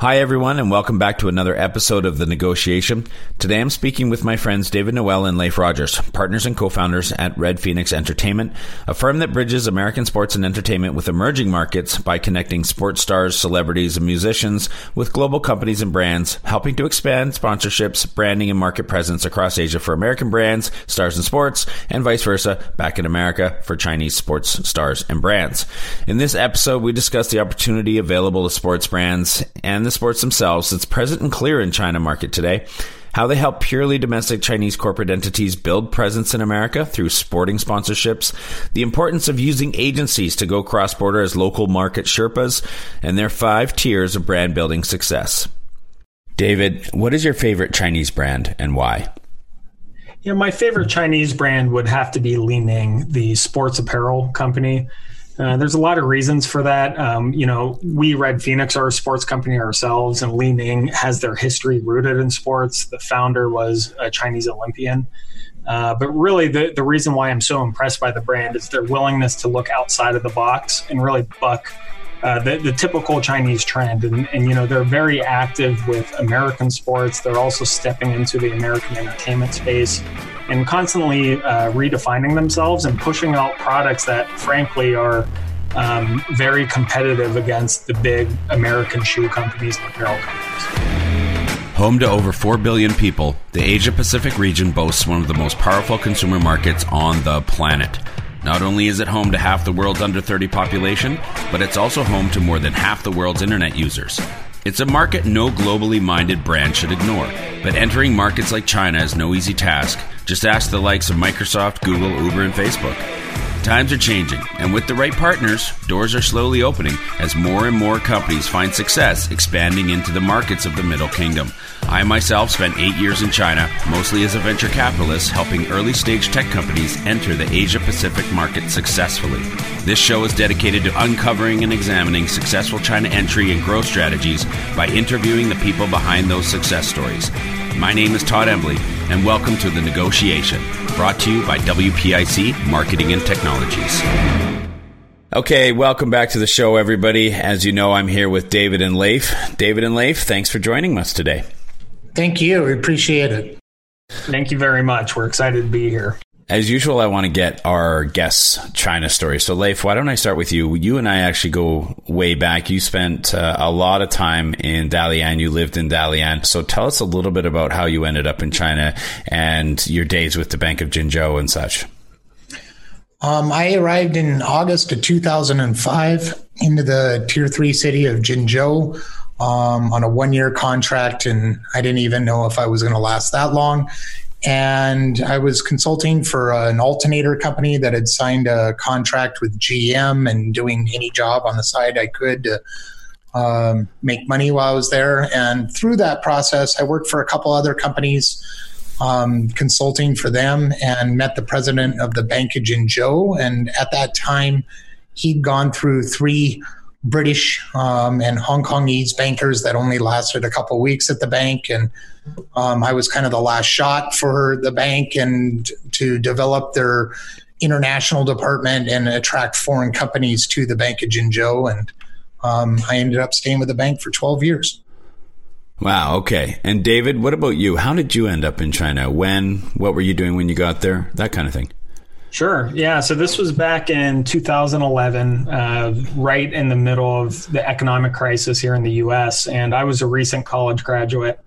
Hi, everyone, and welcome back to another episode of The Negotiation. Today I'm speaking with my friends David Noel and Leif Rogers, partners and co founders at Red Phoenix Entertainment, a firm that bridges American sports and entertainment with emerging markets by connecting sports stars, celebrities, and musicians with global companies and brands, helping to expand sponsorships, branding, and market presence across Asia for American brands, stars and sports, and vice versa, back in America for Chinese sports stars and brands. In this episode, we discuss the opportunity available to sports brands and the sports themselves that's present and clear in China market today, how they help purely domestic Chinese corporate entities build presence in America through sporting sponsorships, the importance of using agencies to go cross border as local market Sherpas, and their five tiers of brand building success. David, what is your favorite Chinese brand and why? Yeah, my favorite Chinese brand would have to be Li Ning, the sports apparel company. Uh, there's a lot of reasons for that. Um, you know, we Red Phoenix are a sports company ourselves, and Li Ning has their history rooted in sports. The founder was a Chinese Olympian. Uh, but really, the, the reason why I'm so impressed by the brand is their willingness to look outside of the box and really buck uh, the, the typical Chinese trend. And, and, you know, they're very active with American sports. They're also stepping into the American entertainment space and constantly uh, redefining themselves and pushing out products that, frankly, are um, very competitive against the big American shoe companies and apparel companies. Home to over 4 billion people, the Asia Pacific region boasts one of the most powerful consumer markets on the planet. Not only is it home to half the world's under 30 population, but it's also home to more than half the world's internet users. It's a market no globally minded brand should ignore, but entering markets like China is no easy task. Just ask the likes of Microsoft, Google, Uber, and Facebook. Times are changing, and with the right partners, doors are slowly opening as more and more companies find success expanding into the markets of the Middle Kingdom. I myself spent eight years in China, mostly as a venture capitalist, helping early stage tech companies enter the Asia Pacific market successfully. This show is dedicated to uncovering and examining successful China entry and growth strategies by interviewing the people behind those success stories. My name is Todd Embley, and welcome to The Negotiation, brought to you by WPIC Marketing and Technologies. Okay, welcome back to the show, everybody. As you know, I'm here with David and Leif. David and Leif, thanks for joining us today. Thank you. We appreciate it. Thank you very much. We're excited to be here. As usual, I want to get our guests' China story. So, Leif, why don't I start with you? You and I actually go way back. You spent uh, a lot of time in Dalian. You lived in Dalian. So, tell us a little bit about how you ended up in China and your days with the Bank of Jinzhou and such. Um, I arrived in August of 2005 into the tier three city of Jinzhou um, on a one year contract, and I didn't even know if I was going to last that long and I was consulting for an alternator company that had signed a contract with GM and doing any job on the side I could to um, make money while I was there. And through that process, I worked for a couple other companies. Um, consulting for them and met the president of the Bank in Jinzhou. And at that time, he'd gone through three British um, and Hong Kongese bankers that only lasted a couple weeks at the bank. And um, I was kind of the last shot for the bank and to develop their international department and attract foreign companies to the Bank of Jinzhou. And um, I ended up staying with the bank for 12 years. Wow. Okay. And David, what about you? How did you end up in China? When? What were you doing when you got there? That kind of thing. Sure. Yeah. So this was back in 2011, uh, right in the middle of the economic crisis here in the US. And I was a recent college graduate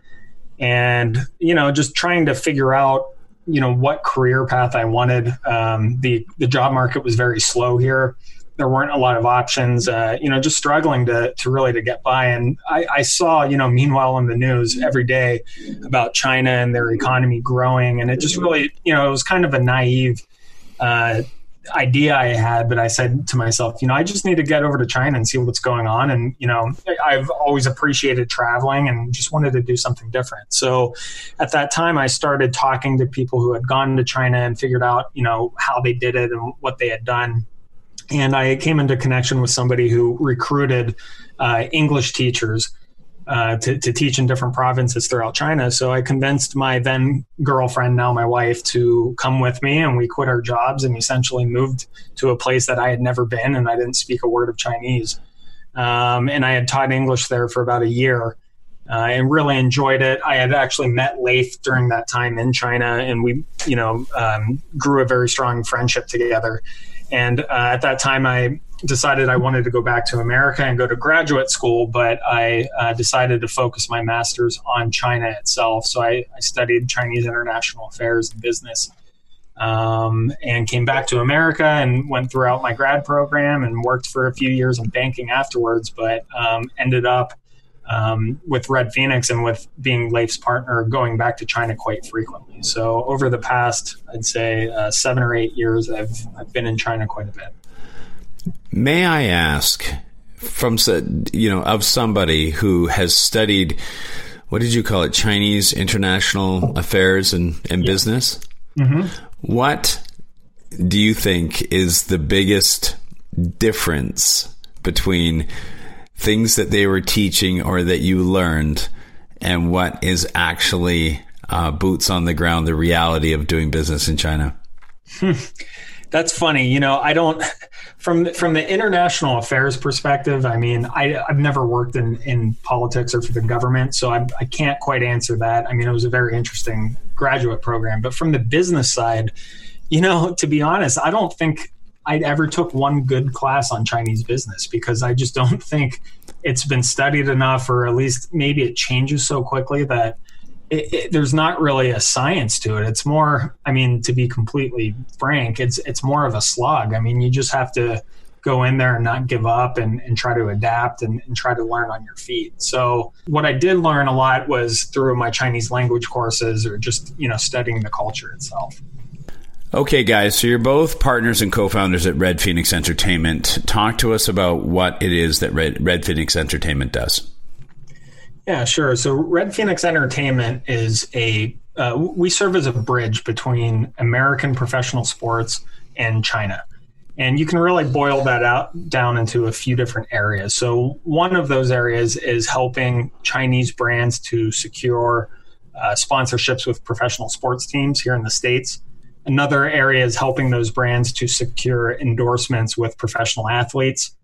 and, you know, just trying to figure out, you know, what career path I wanted. Um, the, the job market was very slow here. There weren't a lot of options, uh, you know, just struggling to, to really to get by. And I, I saw, you know, meanwhile in the news every day about China and their economy growing. And it just really, you know, it was kind of a naive uh, idea I had, but I said to myself, you know, I just need to get over to China and see what's going on. And, you know, I've always appreciated traveling and just wanted to do something different. So at that time, I started talking to people who had gone to China and figured out, you know, how they did it and what they had done. And I came into connection with somebody who recruited uh, English teachers uh, to, to teach in different provinces throughout China. So I convinced my then girlfriend, now my wife, to come with me, and we quit our jobs and essentially moved to a place that I had never been, and I didn't speak a word of Chinese. Um, and I had taught English there for about a year. uh, and really enjoyed it. I had actually met Leif during that time in China, and we, you know, um, grew a very strong friendship together. And uh, at that time, I decided I wanted to go back to America and go to graduate school, but I uh, decided to focus my master's on China itself. So I, I studied Chinese international affairs and business. Um, and came back to America and went throughout my grad program and worked for a few years in banking afterwards, but um, ended up um, with Red Phoenix and with being Leif's partner, going back to China quite frequently. So over the past, I'd say uh, seven or eight years, I've I've been in China quite a bit. May I ask, from you know, of somebody who has studied, what did you call it, Chinese international affairs and, and yeah. business? Mm-hmm. What do you think is the biggest difference between things that they were teaching or that you learned and what is actually uh, boots on the ground, the reality of doing business in China? That's funny. You know, I don't from from the international affairs perspective. I mean, I, I've never worked in in politics or for the government, so I, I can't quite answer that. I mean, it was a very interesting graduate program, but from the business side, you know, to be honest, I don't think I ever took one good class on Chinese business because I just don't think it's been studied enough, or at least maybe it changes so quickly that it, it, there's not really a science to it. It's more, I mean, to be completely frank, it's it's more of a slog. I mean, you just have to go in there and not give up and, and try to adapt and, and, try to learn on your feet. So what I did learn a lot was through my Chinese language courses or just, you know, studying the culture itself. Okay, guys, so you're both partners and co founders at Red Phoenix Entertainment. Talk to us about what it is that Red, Red Phoenix Entertainment does. Yeah, sure. So, Red Phoenix Entertainment is a, uh, we serve as a bridge between American professional sports and China. And you can really boil that out down into a few different areas. So, one of those areas is helping Chinese brands to secure uh, sponsorships with professional sports teams here in the States. Another area is helping those brands to secure endorsements with professional athletes.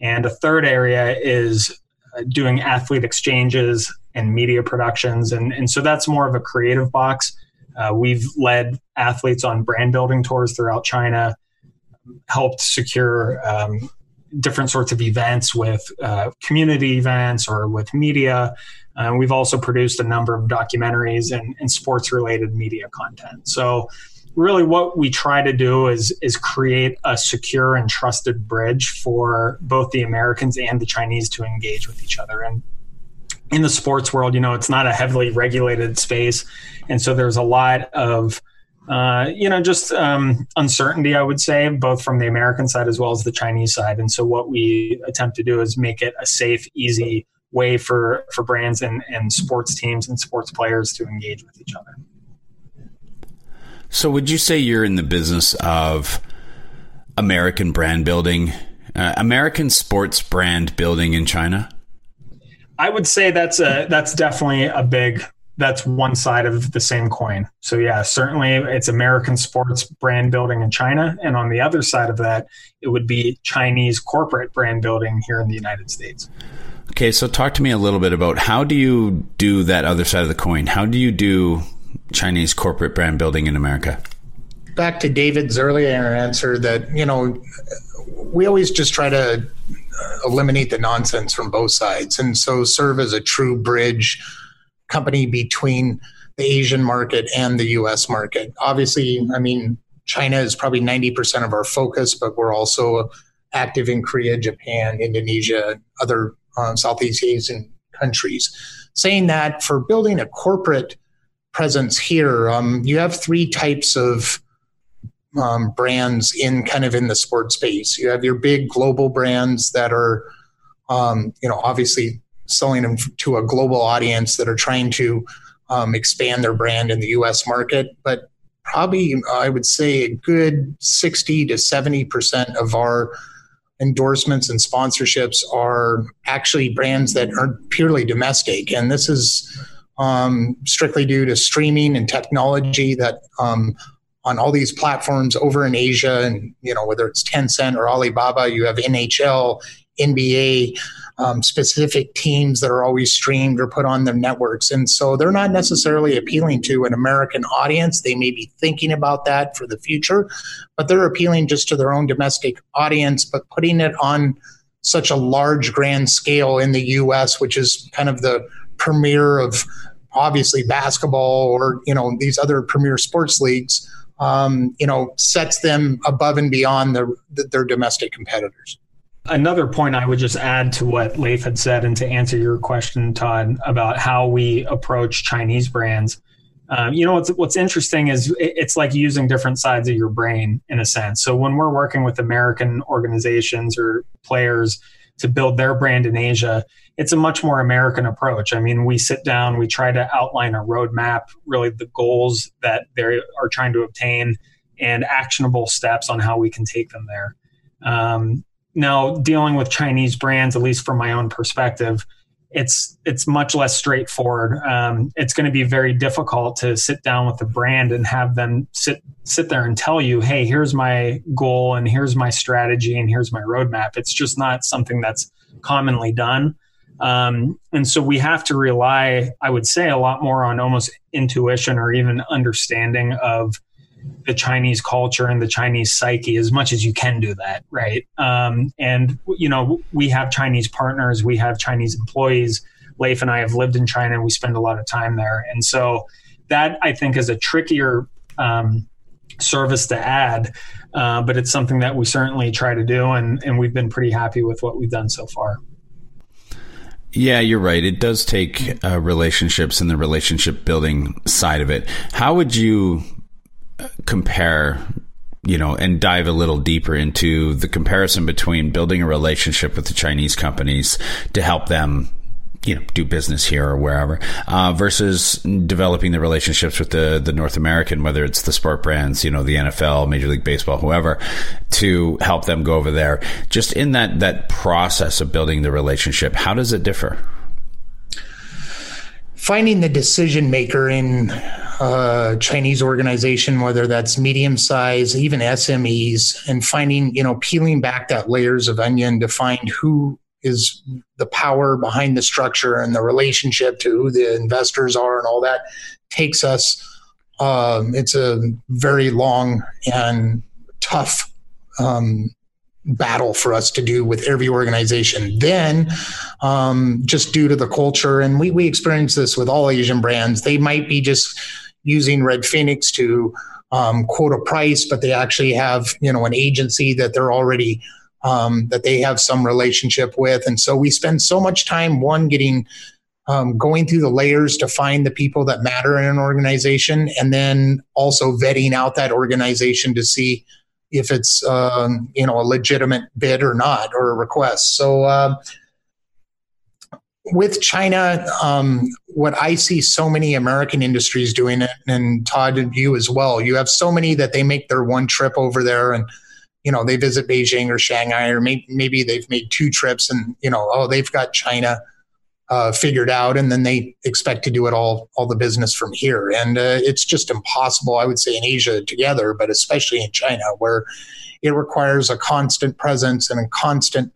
And a third area is doing athlete exchanges and media productions. And, and so that's more of a creative box. Uh, we've led athletes on brand building tours throughout China, helped secure um, different sorts of events with uh, community events or with media. Uh, we've also produced a number of documentaries and, and sports related media content. So really what we try to do is is create a secure and trusted bridge for both the Americans and the Chinese to engage with each other. And in the sports world, you know, it's not a heavily regulated space, and so there's a lot of uh, you know, just um, uncertainty, I would say, both from the American side as well as the Chinese side. And so, what we attempt to do is make it a safe, easy way for for brands and, and sports teams and sports players to engage with each other. So, would you say you're in the business of American brand building, uh, American sports brand building in China? I would say that's a that's definitely a big that's one side of the same coin. So yeah, certainly it's American sports brand building in China, and on the other side of that, it would be Chinese corporate brand building here in the United States. Okay, so talk to me a little bit about how do you do that other side of the coin? How do you do Chinese corporate brand building in America? Back to David's earlier answer that, you know, we always just try to eliminate the nonsense from both sides and so serve as a true bridge company between the Asian market and the US market. Obviously, I mean, China is probably 90% of our focus, but we're also active in Korea, Japan, Indonesia, other uh, Southeast Asian countries. Saying that for building a corporate presence here. Um, you have three types of um, brands in kind of in the sport space. You have your big global brands that are, um, you know, obviously selling them to a global audience that are trying to um, expand their brand in the U.S. market. But probably, I would say, a good sixty to seventy percent of our endorsements and sponsorships are actually brands that are purely domestic, and this is um, strictly due to streaming and technology that um, on all these platforms over in Asia, and you know whether it's Tencent or Alibaba, you have NHL, NBA, um, specific teams that are always streamed or put on their networks. And so they're not necessarily appealing to an American audience. They may be thinking about that for the future, but they're appealing just to their own domestic audience, but putting it on such a large grand scale in the US, which is kind of the premier of obviously basketball or you know these other premier sports leagues um, you know sets them above and beyond their their domestic competitors Another point I would just add to what Leif had said, and to answer your question, Todd, about how we approach Chinese brands. Um, you know, what's what's interesting is it's like using different sides of your brain in a sense. So when we're working with American organizations or players to build their brand in Asia, it's a much more American approach. I mean, we sit down, we try to outline a roadmap, really the goals that they are trying to obtain, and actionable steps on how we can take them there. Um, now, dealing with Chinese brands, at least from my own perspective, it's it's much less straightforward. Um, it's going to be very difficult to sit down with the brand and have them sit sit there and tell you, "Hey, here's my goal, and here's my strategy, and here's my roadmap." It's just not something that's commonly done, um, and so we have to rely, I would say, a lot more on almost intuition or even understanding of the Chinese culture and the Chinese psyche as much as you can do that, right? Um, and you know, we have Chinese partners, we have Chinese employees. Leif and I have lived in China, and we spend a lot of time there, and so that I think is a trickier um, service to add, uh, but it's something that we certainly try to do, and and we've been pretty happy with what we've done so far. Yeah, you're right. It does take uh, relationships and the relationship building side of it. How would you compare you know, and dive a little deeper into the comparison between building a relationship with the Chinese companies to help them, you know, do business here or wherever, uh, versus developing the relationships with the the North American, whether it's the sport brands, you know, the NFL, Major League Baseball, whoever, to help them go over there. Just in that that process of building the relationship, how does it differ? Finding the decision maker in uh, Chinese organization, whether that's medium size, even SMEs, and finding, you know, peeling back that layers of onion to find who is the power behind the structure and the relationship to who the investors are and all that takes us. Um, it's a very long and tough um, battle for us to do with every organization. Then, um, just due to the culture, and we we experience this with all Asian brands, they might be just using Red Phoenix to um, quote a price, but they actually have you know an agency that they're already um, that they have some relationship with, and so we spend so much time one getting um, going through the layers to find the people that matter in an organization, and then also vetting out that organization to see if it's um, you know a legitimate bid or not or a request. So. Uh, with China, um, what I see so many American industries doing it, and Todd and you as well. You have so many that they make their one trip over there, and you know they visit Beijing or Shanghai, or maybe, maybe they've made two trips, and you know oh they've got China uh, figured out, and then they expect to do it all all the business from here, and uh, it's just impossible. I would say in Asia together, but especially in China, where it requires a constant presence and a constant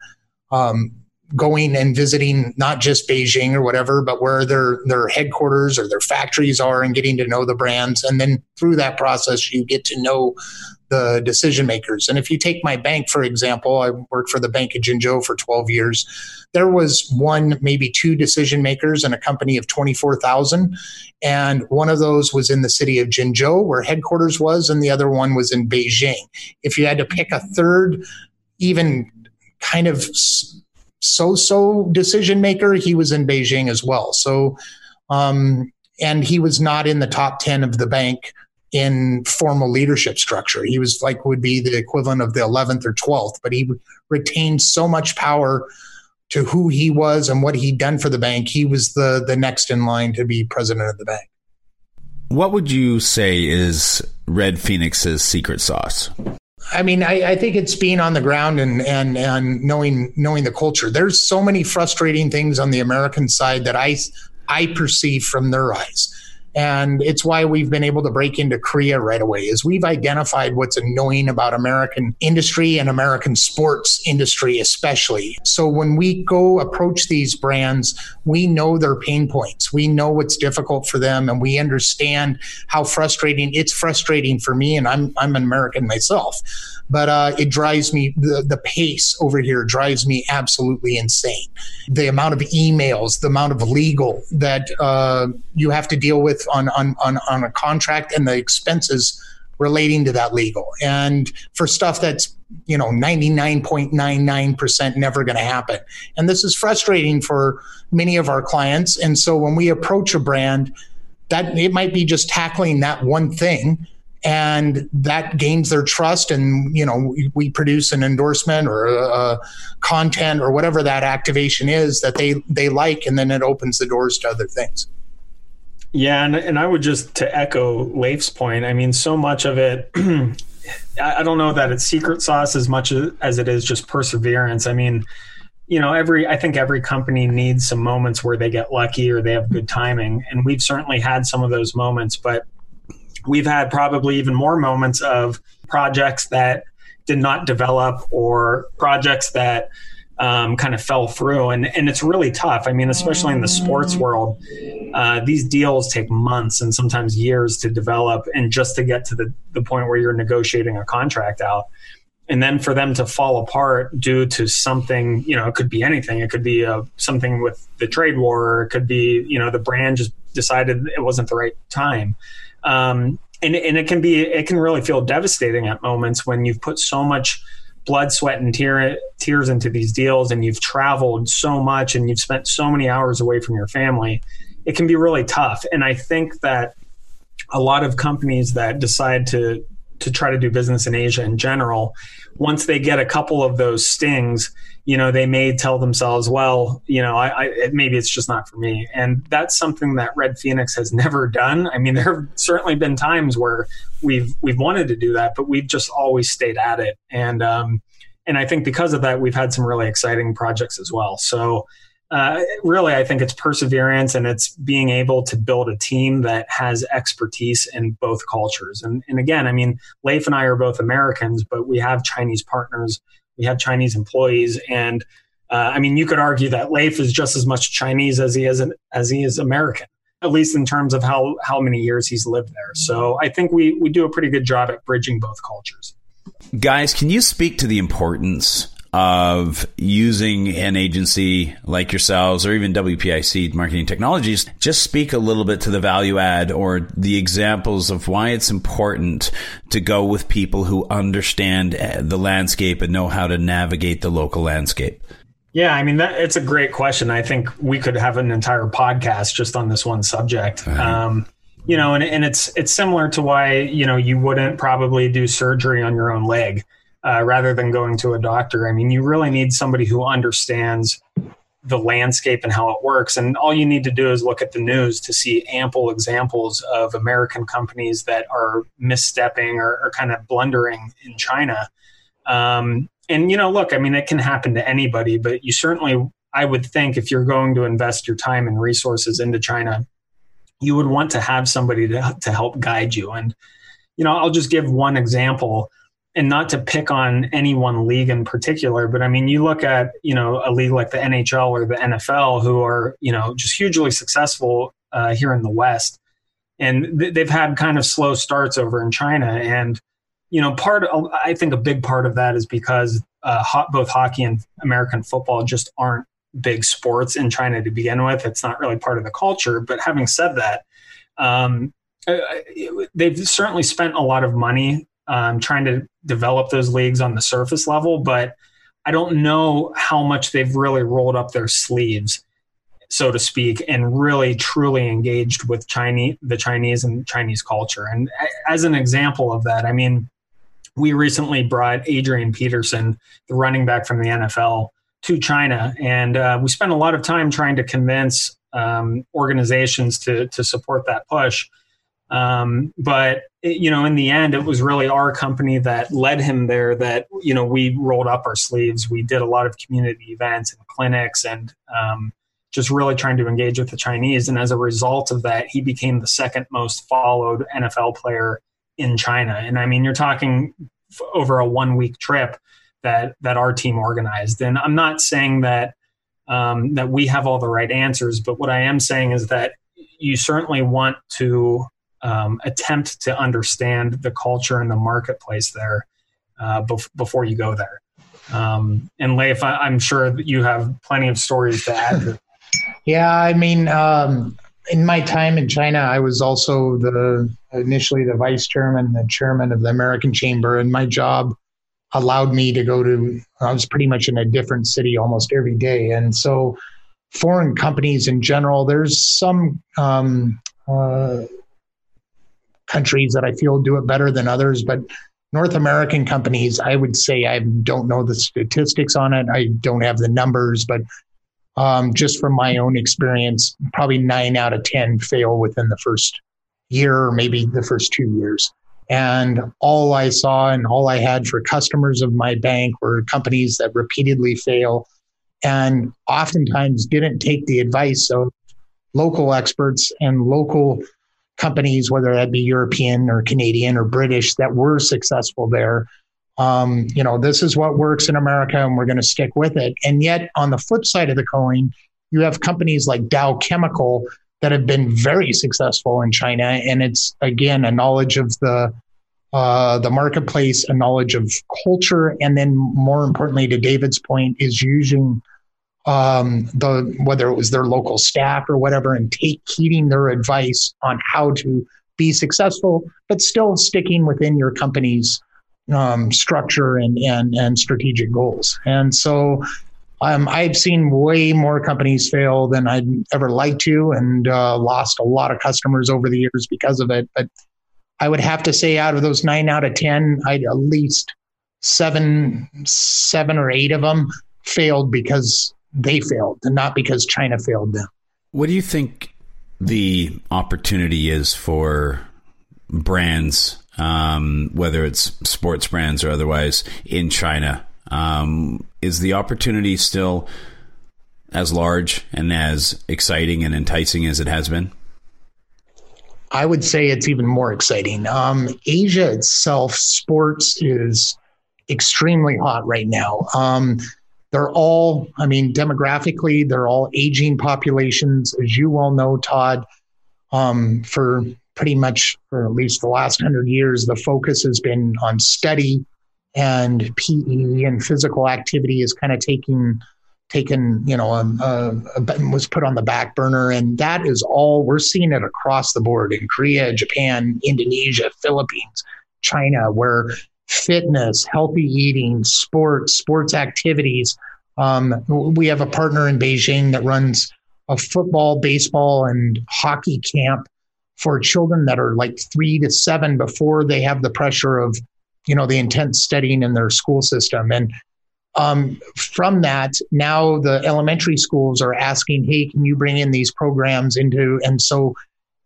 um, going and visiting not just Beijing or whatever, but where their their headquarters or their factories are and getting to know the brands. And then through that process, you get to know the decision makers. And if you take my bank, for example, I worked for the Bank of Jinzhou for 12 years. There was one, maybe two decision makers in a company of 24,000. And one of those was in the city of Jinzhou, where headquarters was, and the other one was in Beijing. If you had to pick a third, even kind of so-so decision maker, he was in Beijing as well. So, um, and he was not in the top 10 of the bank in formal leadership structure. He was like would be the equivalent of the 11th or 12th, but he retained so much power to who he was and what he'd done for the bank. He was the the next in line to be president of the bank. What would you say is Red Phoenix's secret sauce? I mean, I, I, think it's being on the ground and and and knowing knowing the culture. There's so many frustrating things on the American side that I I perceive from their eyes, and it's why we've been able to break into Korea right away is we've identified what's annoying about American industry and American sports industry especially. So when we go approach these brands, we know their pain points. We know what's difficult for them and we understand how frustrating it's frustrating for me and I'm I'm an American myself. But uh, it drives me the, the pace over here drives me absolutely insane. The amount of emails, the amount of legal that uh, you have to deal with on, on, on, on a contract and the expenses relating to that legal. And for stuff that's, you know, 99.99% never going to happen. And this is frustrating for many of our clients. And so when we approach a brand, that it might be just tackling that one thing and that gains their trust and you know we, we produce an endorsement or a, a, content or whatever that activation is that they they like and then it opens the doors to other things yeah, and, and I would just to echo Leif's point. I mean, so much of it. I don't know that it's secret sauce as much as it is just perseverance. I mean, you know, every I think every company needs some moments where they get lucky or they have good timing, and we've certainly had some of those moments. But we've had probably even more moments of projects that did not develop or projects that um, kind of fell through. And, and it's really tough. I mean, especially in the sports world, uh, these deals take months and sometimes years to develop and just to get to the, the point where you're negotiating a contract out. And then for them to fall apart due to something, you know, it could be anything. It could be uh, something with the trade war. it could be, you know, the brand just decided it wasn't the right time. Um, and, and it can be, it can really feel devastating at moments when you've put so much blood, sweat, and tear, tears into these deals, and you've traveled so much and you've spent so many hours away from your family, it can be really tough. And I think that a lot of companies that decide to to try to do business in Asia in general, once they get a couple of those stings, you know, they may tell themselves, well, you know, I, I maybe it's just not for me. And that's something that Red Phoenix has never done. I mean, there have certainly been times where we've we've wanted to do that, but we've just always stayed at it. And um, and I think because of that, we've had some really exciting projects as well. So uh, really, I think it's perseverance and it's being able to build a team that has expertise in both cultures. And, and again, I mean, Leif and I are both Americans, but we have Chinese partners, we have Chinese employees, and uh, I mean, you could argue that Leif is just as much Chinese as he is as he is American, at least in terms of how how many years he's lived there. So I think we we do a pretty good job at bridging both cultures. Guys, can you speak to the importance of using an agency like yourselves or even WPIC Marketing Technologies, just speak a little bit to the value add or the examples of why it's important to go with people who understand uh, the landscape and know how to navigate the local landscape. Yeah, I mean that it's a great question. I think we could have an entire podcast just on this one subject. Uh-huh. Um, you know, and, and it's it's similar to why you know you wouldn't probably do surgery on your own leg uh, rather than going to a doctor. I mean, you really need somebody who understands the landscape and how it works. And all you need to do is look at the news to see ample examples of American companies that are misstepping or, or kind of blundering in China. Um, and, you know, look, I mean, it can happen to anybody, but you certainly, I would think, if you're going to invest your time and resources into China, you would want to have somebody to, to help guide you. And, you know, I'll just give one example and not to pick on any one league in particular, but I mean, you look at you know a league like the NHL or the NFL, who are you know just hugely successful uh, here in the West, and th- they've had kind of slow starts over in China, and you know, part I think a big part of that is because uh, ho- both hockey and American football just aren't big sports in China to begin with. It's not really part of the culture. But having said that, um, uh, they've certainly spent a lot of money um, trying to develop those leagues on the surface level, but I don't know how much they've really rolled up their sleeves, so to speak, and really truly engaged with Chinese, the Chinese and Chinese culture. And as an example of that, I mean, we recently brought Adrian Peterson, the running back from the NFL, to China, and uh, we spent a lot of time trying to convince um, organizations to to support that push. Um, but you know, in the end, it was really our company that led him there. That you know, we rolled up our sleeves. We did a lot of community events and clinics, and um, just really trying to engage with the Chinese. And as a result of that, he became the second most followed NFL player in China. And I mean, you're talking over a one week trip that that our team organized. And I'm not saying that um, that we have all the right answers, but what I am saying is that you certainly want to um, attempt to understand the culture and the marketplace there uh, bef- before you go there. Um, and Leif, I, am sure that you have plenty of stories to add. Yeah, I mean, um, in my time in China, I was also the initially the vice chairman, the chairman of the American Chamber, and my job allowed me to go to. I was pretty much in a different city almost every day, and so foreign companies in general. There's some um, uh, countries that I feel do it better than others, but North American companies, I would say I don't know the statistics on it. I don't have the numbers, but um, just from my own experience, probably nine out of 10 fail within the first year or maybe the first two years. And all I saw and all I had for customers of my bank were companies that repeatedly fail and oftentimes didn't take the advice of local experts and local companies, whether that be European or Canadian or British, that were successful there um, you know, this is what works in America and we're going to stick with it. And yet, on the flip side of the coin, you have companies like Dow Chemical that have been very successful in China. And it's, again, a knowledge of the uh, the marketplace, a knowledge of culture, and then more importantly, to David's point, is using um, the whether it was their local staff or whatever, and take heeding their advice on how to be successful, but still sticking within your company's um, structure and, and, and strategic goals. And so um, I've seen way more companies fail than I'd ever like to and uh, lost a lot of customers over the years because of it. But I would have to say out of those nine out of 10, I'd at least seven, seven or eight of them failed because they failed and not because China failed them. What do you think the opportunity is for brands um, whether it's sports brands or otherwise, in China. Um, is the opportunity still as large and as exciting and enticing as it has been? I would say it's even more exciting. Um, Asia itself, sports is extremely hot right now. Um, they're all, I mean, demographically, they're all aging populations, as you well know, Todd. Um, for pretty much for at least the last hundred years, the focus has been on study and PE and physical activity is kind of taking taken you know um, uh, was put on the back burner and that is all we're seeing it across the board in korea japan indonesia philippines china where fitness healthy eating sports sports activities um, we have a partner in beijing that runs a football baseball and hockey camp for children that are like three to seven before they have the pressure of, you know, the intense studying in their school system. And um, from that, now the elementary schools are asking, hey, can you bring in these programs into? And so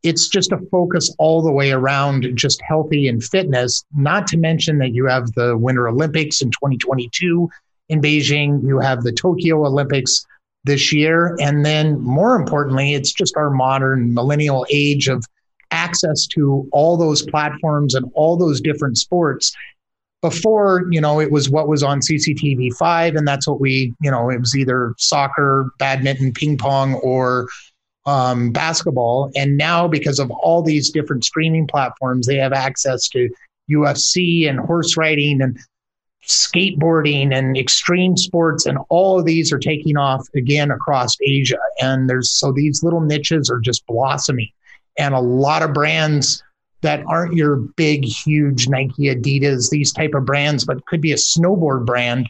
it's just a focus all the way around just healthy and fitness, not to mention that you have the Winter Olympics in 2022 in Beijing, you have the Tokyo Olympics this year. And then more importantly, it's just our modern millennial age of access to all those platforms and all those different sports before you know it was what was on cctv 5 and that's what we you know it was either soccer badminton ping pong or um, basketball. And now because of all these different streaming platforms they have access to ufc and horse riding and skateboarding and extreme sports. And all of these are taking off again across asia. And there's so these little niches are just blossoming. And a lot of brands that aren't your big huge nike adidas these type of brands but could be a snowboard brand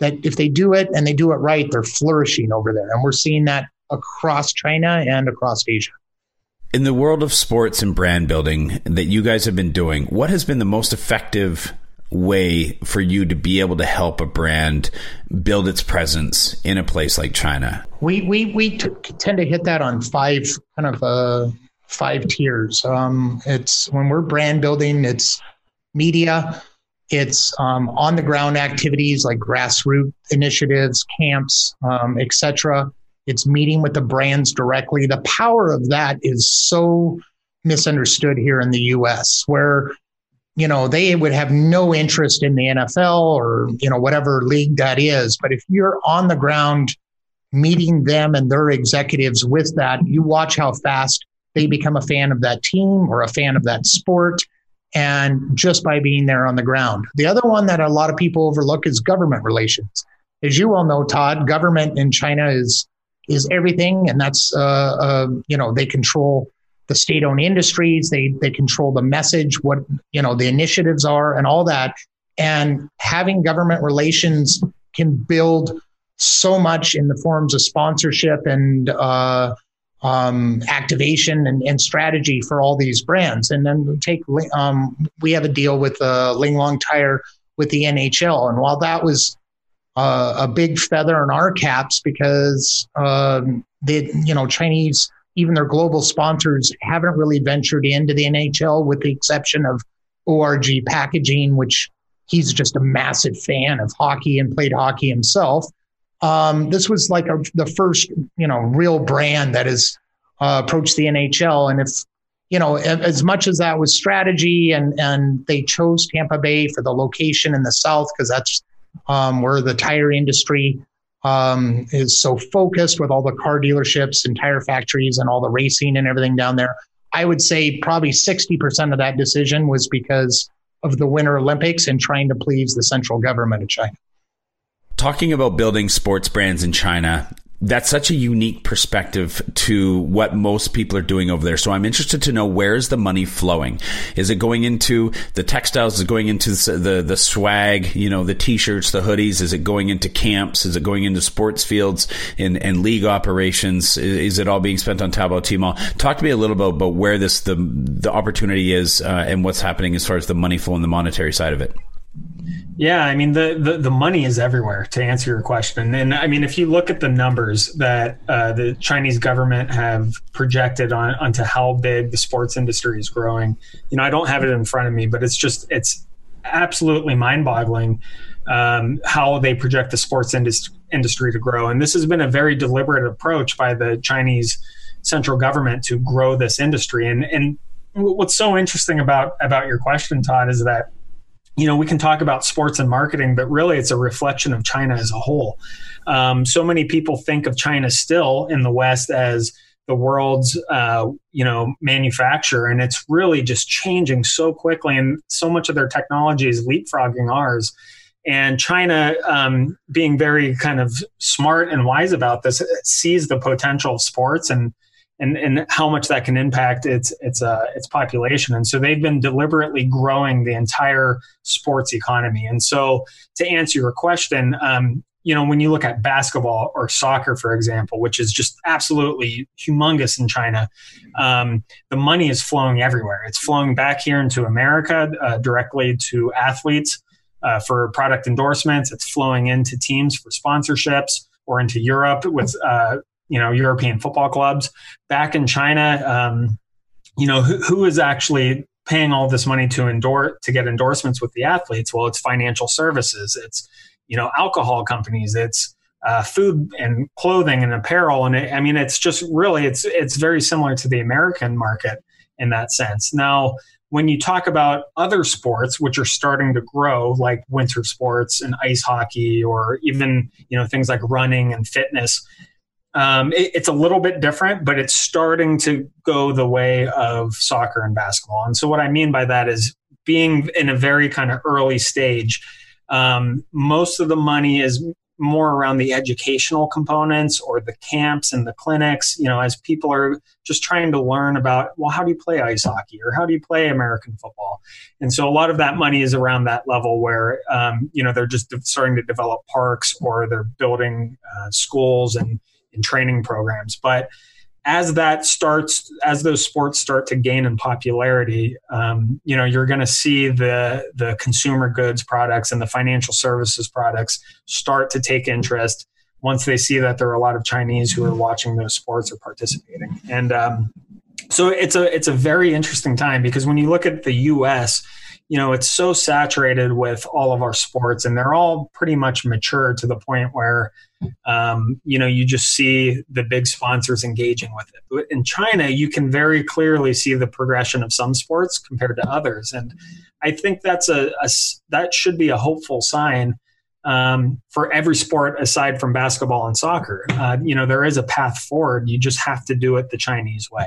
that if they do it and they do it right they're flourishing over there. And we're seeing that across china and across asia in the world of sports and brand building that you guys have been doing what has been the most effective way for you to be able to help a brand build its presence in a place like China? We we we t- tend to hit that on five kind of uh, five tiers. Um, it's when we're brand building, it's media, it's um, on the ground activities like grassroots initiatives, camps, um, etc. It's meeting with the brands directly. The power of that is so misunderstood here in the US, where you know they would have no interest in the NFL or you know whatever league that is. But if you're on the ground meeting them and their executives with that, you watch how fast they become a fan of that team or a fan of that sport and just by being there on the ground. The other one that a lot of people overlook is government relations. As you all know, Todd, government in China is is everything, and that's uh, uh, you know they control the state-owned industries, they they control the message, what you know the initiatives are, and all that. And having government relations can build so much in the forms of sponsorship and uh, um, activation and, and, strategy for all these brands. And then take um, we have a deal with uh, Linglong Tire with the NHL, and while that was uh, a big feather in our caps because um, the you know Chinese even their global sponsors haven't really ventured into the NHL with the exception of ORG Packaging, which he's just a massive fan of hockey and played hockey himself. Um, this was like a, the first, you know, real brand that has uh, approached the NHL. And if, you know, as much as that was strategy and, and they chose Tampa Bay for the location in the South, because that's um, where the tire industry um, is so focused with all the car dealerships and tire factories and all the racing and everything down there. I would say probably 60% of that decision was because of the Winter Olympics and trying to please the central government of China talking about building sports brands in China, that's such a unique perspective to what most people are doing over there. So I'm interested to know where is the money flowing? Is it going into the textiles? Is it going into the, the swag, you know, the t-shirts, the hoodies? Is it going into camps? Is it going into sports fields and, and league operations? Is, it all being spent on Taobao Tmall? Talk to me a little bit about where this, the, the opportunity is uh, and what's happening as far as the money flow and the monetary side of it. Yeah, I mean the, the, the money is everywhere. To answer your question, and I mean if you look at the numbers that uh, the Chinese government have projected on onto how big the sports industry is growing, you know I don't have it in front of me, but it's just it's absolutely mind-boggling um, how they project the sports indus- industry to grow. And this has been a very deliberate approach by the Chinese central government to grow this industry. And and what's so interesting about about your question, Todd, is that you know, we can talk about sports and marketing, but really it's a reflection of China as a whole. Um, so many people think of China still in the West as the world's, uh, you know, manufacturer, and it's really just changing so quickly, and so much of their technology is leapfrogging ours. And China, um, being very kind of smart and wise about this, sees the potential of sports and and and how much that can impact its its uh, its population. And so they've been deliberately growing the entire sports economy. And so to answer your question, um, you know, when you look at basketball or soccer, for example, which is just absolutely humongous in China, um, the money is flowing everywhere. It's flowing back here into America uh, directly to athletes uh, for product endorsements. It's flowing into teams for sponsorships or into Europe with uh, you know European football clubs. Back in China, um, you know who, who is actually paying all this money to endorse to get endorsements with the athletes? Well, it's financial services. It's you know alcohol companies. It's uh, food and clothing and apparel. And it, I mean, it's just really it's it's very similar to the American market in that sense. Now, when you talk about other sports which are starting to grow like winter sports and ice hockey or even you know things like running and fitness um, it, it's a little bit different, but it's starting to go the way of soccer and basketball. And so, what I mean by that is being in a very kind of early stage. Um, most of the money is more around the educational components or the camps and the clinics, you know, as people are just trying to learn about, well, how do you play ice hockey or how do you play American football? And so a lot of that money is around that level where, um, you know, they're just starting to develop parks or they're building uh, schools and in training programs. But as that starts, as those sports start to gain in popularity, um, you know, you're going to see the the consumer goods products and the financial services products start to take interest once they see that there are a lot of Chinese who are watching those sports or participating. And um, so it's a it's a very interesting time because when you look at the U.S you know, it's so saturated with all of our sports, and they're all pretty much mature to the point where, um, you know, you just see the big sponsors engaging with it. But in China, you can very clearly see the progression of some sports compared to others, and I think that's a, a that should be a hopeful sign um, for every sport aside from basketball and soccer. Uh, you know, there is a path forward. You just have to do it the Chinese way.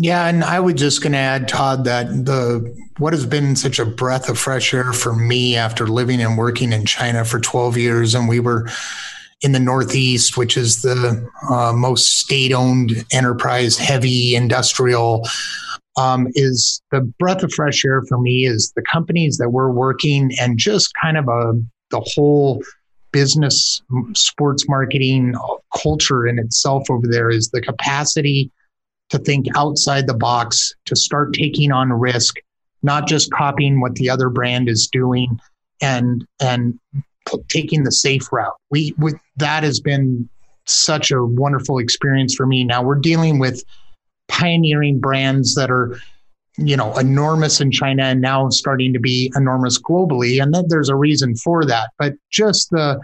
Yeah, and I was just going to add, Todd, that the what has been such a breath of fresh air for me after living and working in China for 12 years, and we were in the Northeast, which is the uh, most state-owned enterprise, heavy industrial. Um, is the breath of fresh air for me is the companies that we're working and just kind of a the whole business sports marketing culture in itself over there is the capacity to think outside the box, to start taking on risk, not just copying what the other brand is doing and and taking the safe route. We, we that has been such a wonderful experience for me. Now we're dealing with pioneering brands that are you know enormous in China and now starting to be enormous globally and that there's a reason for that but just the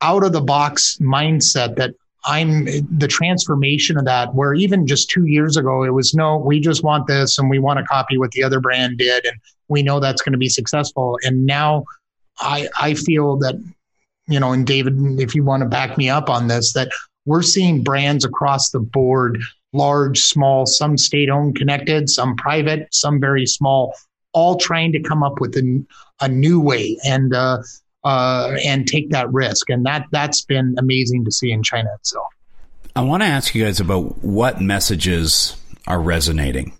out of the box mindset that I'm the transformation of that, where even just two years ago, it was no, we just want this and we want to copy what the other brand did. And we know that's going to be successful. And now I, I feel that, you know, and David, if you want to back me up on this, that we're seeing brands across the board, large, small, some state owned connected, some private, some very small, all trying to come up with a, a new way. And, uh, uh, and take that risk. And that that's been amazing to see in China itself. I want to ask you guys about what messages are resonating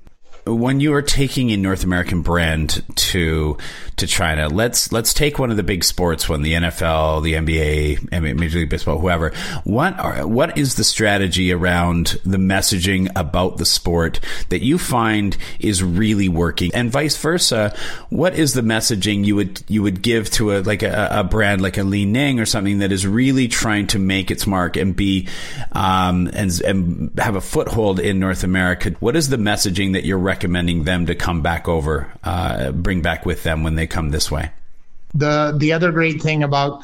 when you are taking a North American brand to to China, let's let's take one of the big sports one, the NFL, the NBA, Major League Baseball, whoever. What are what is the strategy around the messaging about the sport that you find is really working, and vice versa? What is the messaging you would you would give to a like a, a brand like a Li Ning or something that is really trying to make its mark and be um, and and have a foothold in North America? What is the messaging that you're recommending them to come back over, uh, bring back with them when they come this way? The the other great thing about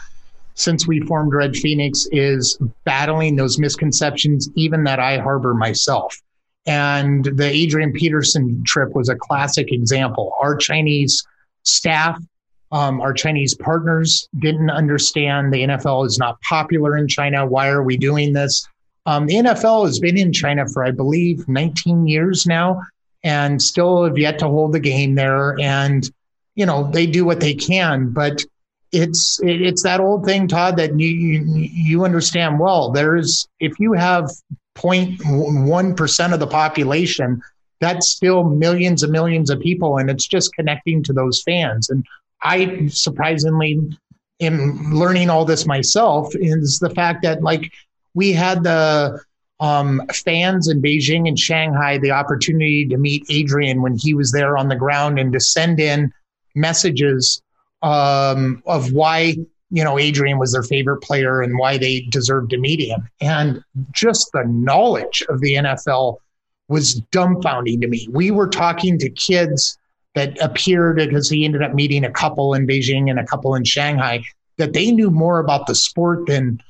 since we formed Red Phoenix is battling those misconceptions, even that I harbor myself. And the Adrian Peterson trip was a classic example. Our Chinese staff, um, our Chinese partners didn't understand the NFL is not popular in China. Why are we doing this? Um, the NFL has been in China for, I believe, 19 years now and still have yet to hold the game there. And, you know, they do what they can, but it's it's that old thing, Todd, that you you, understand well. There's if you have 0.1 percent of the population, that's still millions and millions of people, and it's just connecting to those fans. And I surprisingly in learning all this myself is the fact that like we had the um, fans in Beijing and Shanghai the opportunity to meet Adrian when he was there on the ground and to send in messages um, of why you know Adrian was their favorite player and why they deserved to meet him. And just the knowledge of the NFL was dumbfounding to me. We were talking to kids that appeared because he ended up meeting a couple in Beijing and a couple in Shanghai that they knew more about the sport than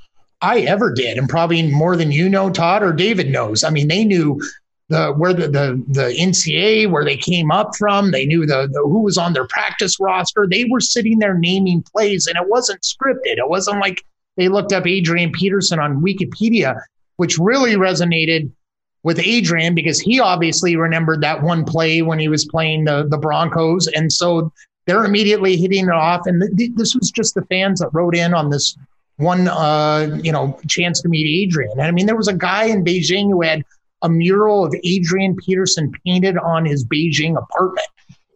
I ever did, and probably more than you know, Todd or David knows. I mean, they knew the where the the, the NCA where they came up from. They knew the, the who was on their practice roster. They were sitting there naming plays, and it wasn't scripted. It wasn't like they looked up Adrian Peterson on Wikipedia, which really resonated with Adrian because he obviously remembered that one play when he was playing the the Broncos, and so they're immediately hitting it off. And th- this was just the fans that wrote in on this one uh, you know chance to meet Adrian. And I mean, there was a guy in Beijing who had a mural of Adrian Peterson painted on his Beijing apartment.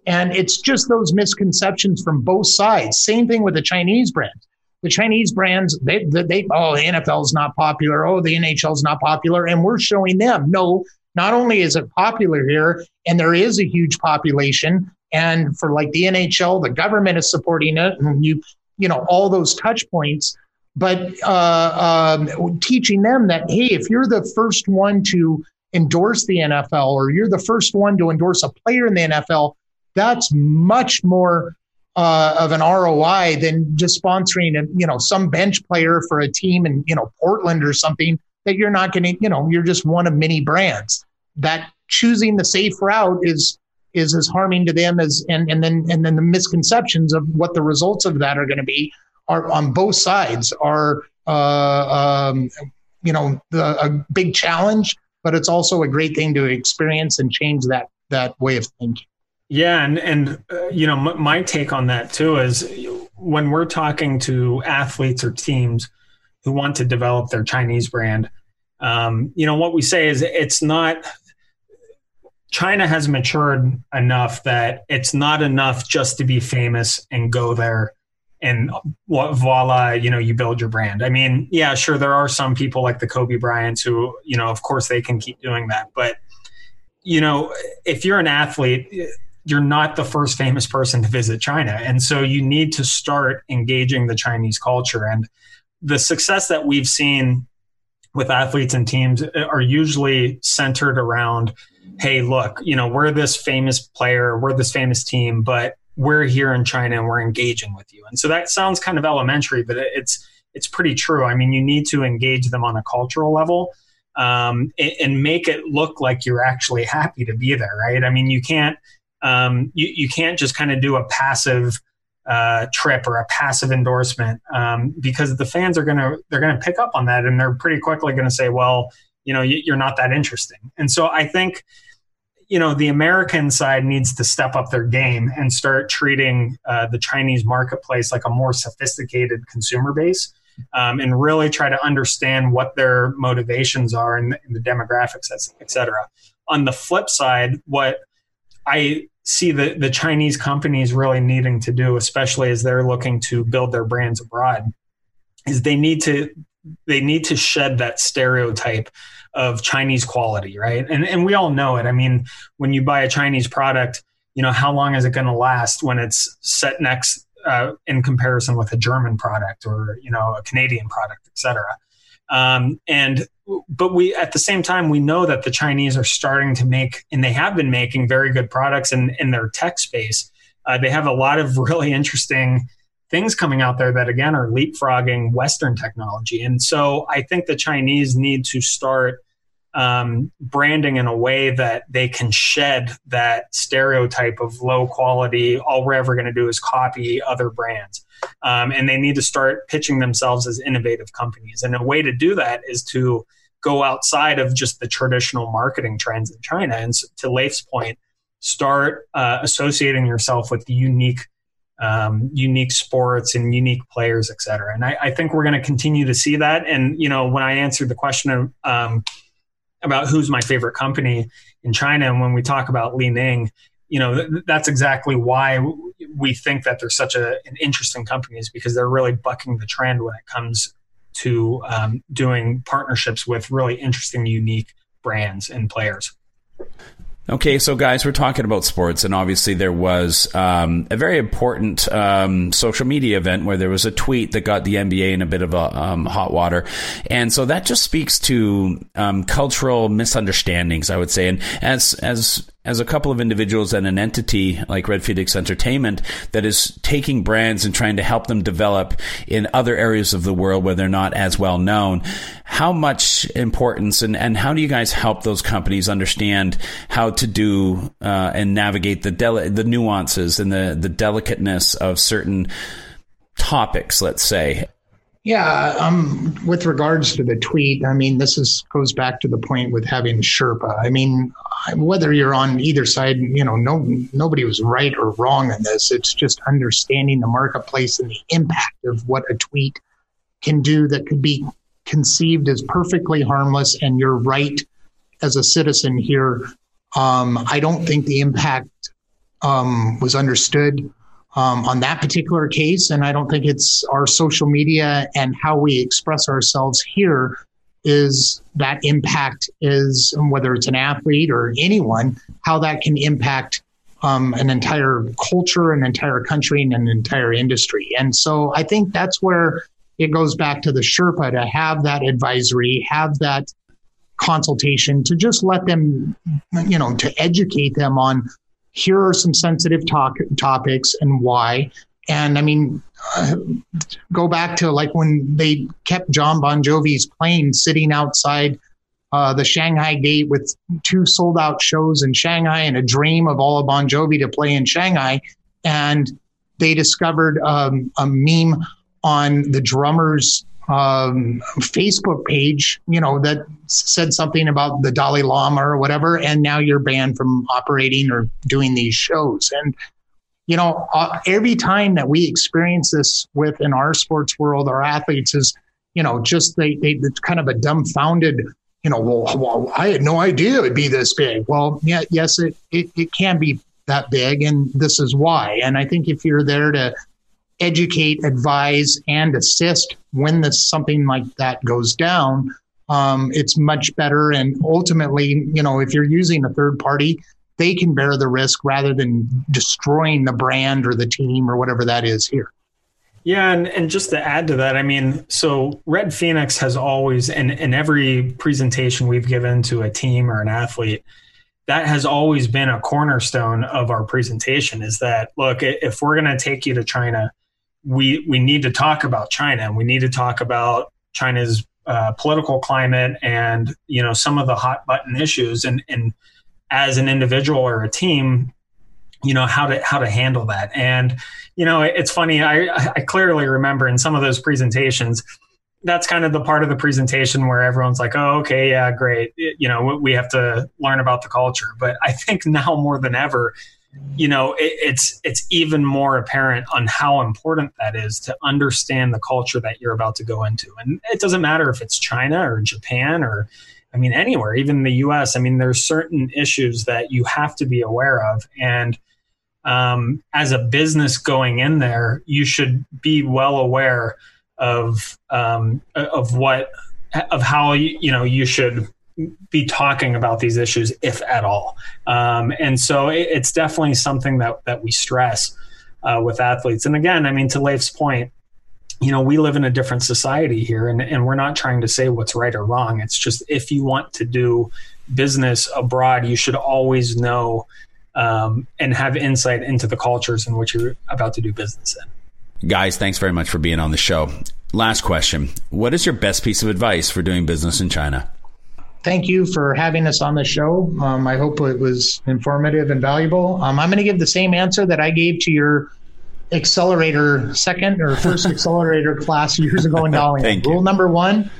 And it's just those misconceptions from both sides. Same thing with the Chinese brands. The Chinese brands, they, they, oh, the NFL is not popular. Oh, the NHL is not popular. And we're showing them, no, not only is it popular here, and there is a huge population, and for like the NHL, the government is supporting it, and you, you know, all those touch points but uh, um, teaching them that hey, if you're the first one to endorse the NFL or you're the first one to endorse a player in the NFL, that's much more uh, of an ROI than just sponsoring a, you know some bench player for a team in you know Portland or something that you're not going to you know you're just one of many brands. That choosing the safe route is is as harming to them as and and then and then the misconceptions of what the results of that are going to be are on both sides are uh, um, you know the, a big challenge but it's also a great thing to experience and change that that way of thinking. Yeah and and uh, you know m- my take on that too is when we're talking to athletes or teams who want to develop their chinese brand um, you know what we say is it's not China has matured enough that it's not enough just to be famous and go there and voila, you know, you build your brand. I mean, yeah, sure, there are some people like the Kobe Bryants who, you know, of course they can keep doing that. But, you know, if you're an athlete, you're not the first famous person to visit China. And so you need to start engaging the Chinese culture. And the success that we've seen with athletes and teams are usually centered around hey, look, you know, we're this famous player, we're this famous team, but we're here in China and we're engaging with you. And so that sounds kind of elementary, but it's it's pretty true. I mean, you need to engage them on a cultural level um, and, make it look like you're actually happy to be there, right? I mean, you can't um, you, you can't just kind of do a passive uh, trip or a passive endorsement um, because the fans are gonna they're gonna pick up on that and they're pretty quickly gonna say, well, you know, you're not that interesting. And so I think you know the American side needs to step up their game and start treating uh, the Chinese marketplace like a more sophisticated consumer base, um, and really try to understand what their motivations are and, the demographics, et cetera. On the flip side, what I see the, the Chinese companies really needing to do, especially as they're looking to build their brands abroad, is they need to they need to shed that stereotype of Chinese quality, right? And and we all know it. I mean, when you buy a Chinese product, you know how long is it going to last when it's set next uh, in comparison with a German product or you know a Canadian product, et cetera. Um, and but we at the same time we know that the Chinese are starting to make and they have been making very good products in in their tech space. Uh, they have a lot of really interesting things coming out there that again are leapfrogging Western technology. And so I think the Chinese need to start um, branding in a way that they can shed that stereotype of low quality. All we're ever going to do is copy other brands. Um, and they need to start pitching themselves as innovative companies. And a way to do that is to go outside of just the traditional marketing trends in China. And to Leif's point, start uh, associating yourself with the unique um, unique sports and unique players, et cetera. And I, I think we're going to continue to see that. And you know, when I answered the question of, um, about who's my favorite company in China, and when we talk about Li Ning, you know, th- that's exactly why we think that they're such a, an interesting company is because they're really bucking the trend when it comes to um, doing partnerships with really interesting, unique brands and players. Okay, so guys, we're talking about sports, and obviously there was um, a very important um, social media event where there was a tweet that got the NBA in a bit of a um, hot water, and so that just speaks to um, cultural misunderstandings, I would say. And as as as a couple of individuals and an entity like Red Phoenix Entertainment that is taking brands and trying to help them develop in other areas of the world where they're not as well known, how much importance and, and how do you guys help those companies understand how to do uh, and navigate the deli- the nuances and the, the delicateness of certain topics, let's say? Yeah, um, with regards to the tweet, I mean, this is goes back to the point with having Sherpa. I mean, whether you're on either side, you know, no nobody was right or wrong in this. It's just understanding the marketplace and the impact of what a tweet can do that could be conceived as perfectly harmless. And you're right as a citizen here. Um, I don't think the impact um, was understood um, on that particular case. And I don't think it's our social media and how we express ourselves here is that impact is whether it's an athlete or anyone, how that can impact um, an entire culture, an entire country, and an entire industry. And so I think that's where it goes back to the Sherpa to have that advisory, have that consultation to just let them, you know, to educate them on here are some sensitive talk, topics and why. And I mean, uh, go back to like when they kept Jon Bon Jovi's plane sitting outside uh, the Shanghai gate with two sold out shows in Shanghai and a dream of all of Bon Jovi to play in Shanghai. And they discovered um, a meme on the drummer's um, Facebook page, you know, that said something about the Dalai Lama or whatever, and now you're banned from operating or doing these shows. And you know, uh, every time that we experience this with in our sports world, our athletes is, you know, just they, they it's kind of a dumbfounded, you know, well, well, I had no idea it'd be this big. Well, yeah, yes, it, it, it can be that big, and this is why. And I think if you're there to educate, advise, and assist when this something like that goes down, um, it's much better. And ultimately, you know, if you're using a third party, they can bear the risk rather than destroying the brand or the team or whatever that is here. Yeah, and, and just to add to that, I mean, so Red Phoenix has always, in, in every presentation we've given to a team or an athlete, that has always been a cornerstone of our presentation is that, look, if we're going to take you to China, we, we need to talk about China and we need to talk about China's uh, political climate and, you know, some of the hot button issues. And, and as an individual or a team you know how to how to handle that. And you know it's funny i i clearly remember in some of those presentations that's kind of the part of the presentation where everyone's like oh okay yeah great. You know we have to learn about the culture. But i think now more than ever you know it, it's it's even more apparent on how important that is to understand the culture that you're about to go into and it doesn't matter if it's china or japan or I mean, anywhere, even the US, I mean, there's certain issues that you have to be aware of. And um, as a business going in there, you should be well aware of um, of what of how you, you know you should be talking about these issues, if at all. Um, and so it, it's definitely something that that we stress uh, with athletes. And again, I mean, to Leif's point, you know, we live in a different society here, and, and we're not trying to say what's right or wrong. It's just if you want to do business abroad, you should always know um, and have insight into the cultures in which you're about to do business in. Guys, thanks very much for being on the show. Last question What is your best piece of advice for doing business in China? Thank you for having us on the show. Um, I hope it was informative and valuable. Um, I'm going to give the same answer that I gave to your accelerator second or first accelerator class years ago in Dalian. Rule number one,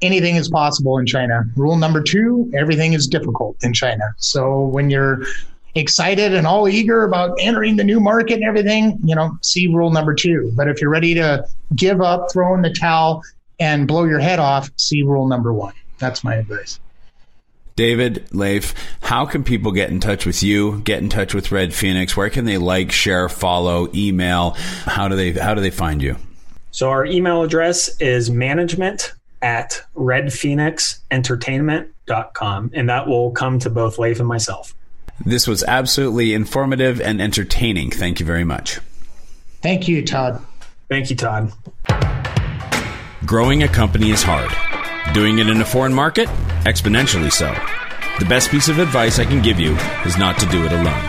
anything is possible in China. Rule number two, everything is difficult in China. So when you're excited and all eager about entering the new market and everything, you know, see rule number two. But if you're ready to give up, throw in the towel, and blow your head off, see rule number one. That's my advice. David, Leif, how can people get in touch with you? Get in touch with Red Phoenix? Where can they like, share, follow, email? How do they how do they find you? So our email address is management at redphoenixentertainment.com and that will come to both Leif and myself. This was absolutely informative and entertaining. Thank you very much. Thank you, Todd. Thank you, Todd. Growing a company is hard. Doing it in a foreign market? Exponentially so. The best piece of advice I can give you is not to do it alone.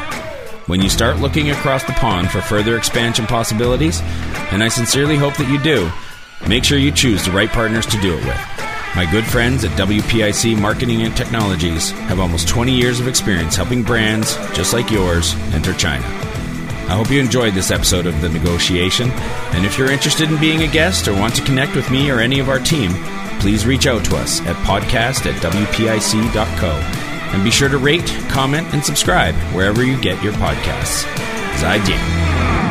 When you start looking across the pond for further expansion possibilities, and I sincerely hope that you do, make sure you choose the right partners to do it with. My good friends at WPIC Marketing and Technologies have almost 20 years of experience helping brands just like yours enter China. I hope you enjoyed this episode of The Negotiation, and if you're interested in being a guest or want to connect with me or any of our team, please reach out to us at podcast at WPIC.co. And be sure to rate, comment, and subscribe wherever you get your podcasts. Zaijian.